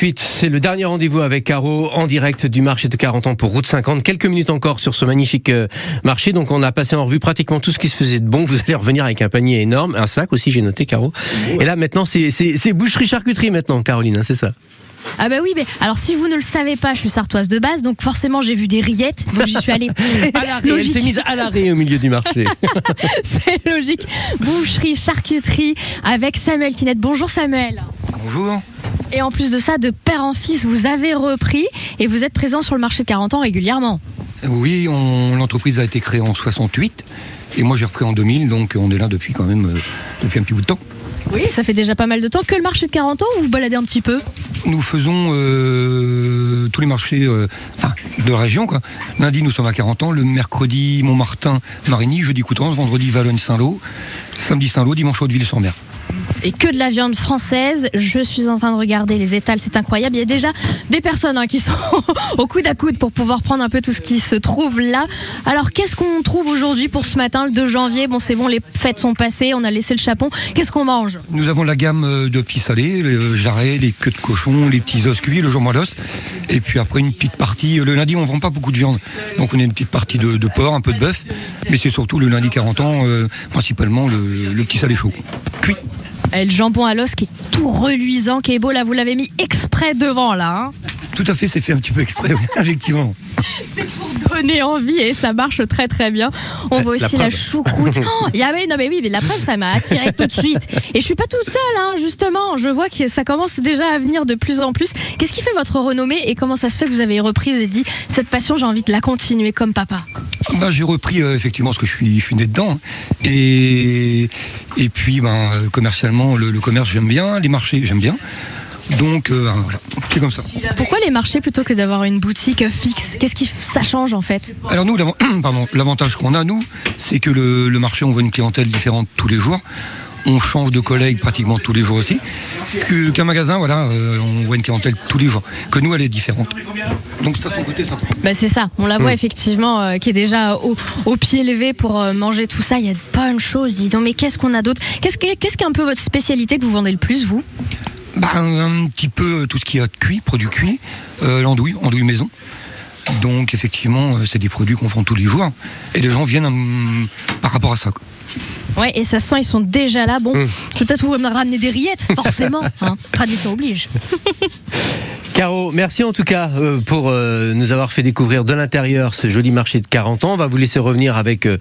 suite, c'est le dernier rendez-vous avec Caro en direct du marché de 40 ans pour Route 50. Quelques minutes encore sur ce magnifique euh, marché. Donc on a passé en revue pratiquement tout ce qui se faisait de bon. Vous allez revenir avec un panier énorme, un sac aussi, j'ai noté Caro. Et là maintenant, c'est- boucherie-charcuterie maintenant, Caroline, hein, c'est ça? Ah bah oui, mais alors si vous ne le savez pas, je suis sartoise de base, donc forcément j'ai vu des rillettes, donc j'y suis allée. À l'arrêt, elle Logique. s'est mise à l'arrêt au milieu du marché. C'est logique. Boucherie, charcuterie avec Samuel Kinette. Bonjour Samuel. Bonjour. Et en plus de ça, de père en fils, vous avez repris et vous êtes présent sur le marché de 40 ans régulièrement. Oui, l'entreprise a été créée en 68 et moi j'ai repris en 2000, donc on est là depuis quand même euh, depuis un petit bout de temps. Oui, ça fait déjà pas mal de temps que le marché de 40 ans ou vous vous baladez un petit peu? Nous faisons euh, tous les marchés euh, enfin, de la région. Quoi. Lundi, nous sommes à 40 ans. Le mercredi, Montmartin, Marigny. Jeudi, Coutances. Vendredi, Valogne-Saint-Lô. Samedi, Saint-Lô. Dimanche, Hauteville-sur-Mer. Et que de la viande française. Je suis en train de regarder les étals, c'est incroyable. Il y a déjà des personnes hein, qui sont au coude à coude pour pouvoir prendre un peu tout ce qui se trouve là. Alors, qu'est-ce qu'on trouve aujourd'hui pour ce matin, le 2 janvier? Bon, c'est bon, les fêtes sont passées, on a laissé le chapon. Qu'est-ce qu'on mange? Nous avons la gamme euh, de petits salés, les euh, jarrets, les queues de cochon, les petits os cuits, le jour d'os. Et puis après, une petite partie. Le lundi, on vend pas beaucoup de viande. Donc on a une petite partie de, porc, un peu de bœuf. Mais c'est surtout le lundi 40 ans, euh, principalement le, le petit salé chaud. Cuit. Et le jambon à l'os qui est tout reluisant, qui est beau. Là, vous l'avez mis exprès devant, là. hein. Tout à fait, c'est fait un petit peu exprès, oui, effectivement. C'est pour donner envie et ça marche très très bien. On voit La aussi la, choucroute. Oh, il y a- mais non mais oui, mais la preuve ça m'a attiré tout de suite. Et je suis pas toute seule, hein, justement. Je vois que ça commence déjà à venir de plus en plus. Qu'est-ce qui fait votre renommée et comment ça se fait que vous avez repris, vous avez dit cette passion, j'ai envie de la continuer comme papa? Ben, j'ai repris euh, effectivement parce que je suis, je suis né dedans. Et, et puis ben, euh, commercialement, le, le commerce j'aime bien, les marchés j'aime bien. Donc euh, ben, voilà, c'est comme ça. Pourquoi les marchés plutôt que d'avoir une boutique fixe Qu'est-ce qui ça change en fait? Alors nous, l'avantage qu'on a, nous, c'est que le, le marché, on voit une clientèle différente tous les jours. On change de collègues pratiquement tous les jours aussi. Qu'un magasin, voilà, euh, on voit une clientèle tous les jours. Que nous, elle est différente. Donc ça, son côté, sympa. Bah c'est ça, on la voit effectivement euh, qui est déjà au, au pied levé pour euh, manger tout ça. Il y a de bonnes choses. Dis donc, mais qu'est-ce qu'on a d'autre? Qu'est-ce que- qu'est-ce qui est un peu votre spécialité que vous vendez le plus, vous? Ben, un petit peu tout ce qui est cuit, produits cuits, euh, l'andouille, andouille maison. Donc effectivement, euh, c'est des produits qu'on vend tous les jours. Et les gens viennent hum, par rapport à ça. quoi. Ouais, et ça se sent, ils sont déjà là. Bon, vais peut-être vous me ramener des rillettes, forcément. hein. Tradition oblige. Caro, merci en tout cas euh, pour euh, nous avoir fait découvrir de l'intérieur ce joli marché de 40 ans. On va vous laisser revenir avec euh,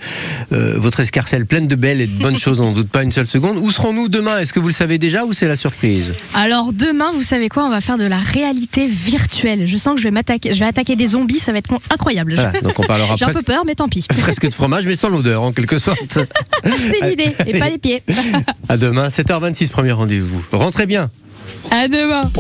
votre escarcelle pleine de belles et de bonnes choses, on n'en doute pas une seule seconde. Où serons-nous demain? Est-ce que vous le savez déjà ou c'est la surprise? Alors demain, vous savez quoi? On va faire de la réalité virtuelle. Je sens que je vais m'attaquer, je vais attaquer des zombies. Ça va être incroyable. Voilà, donc on parlera J'ai un peu peur, mais tant pis. presque de fromage, mais sans l'odeur en quelque sorte. C'est l'idée, et pas les pieds. À demain, 7h26, premier rendez-vous. Rentrez bien À demain.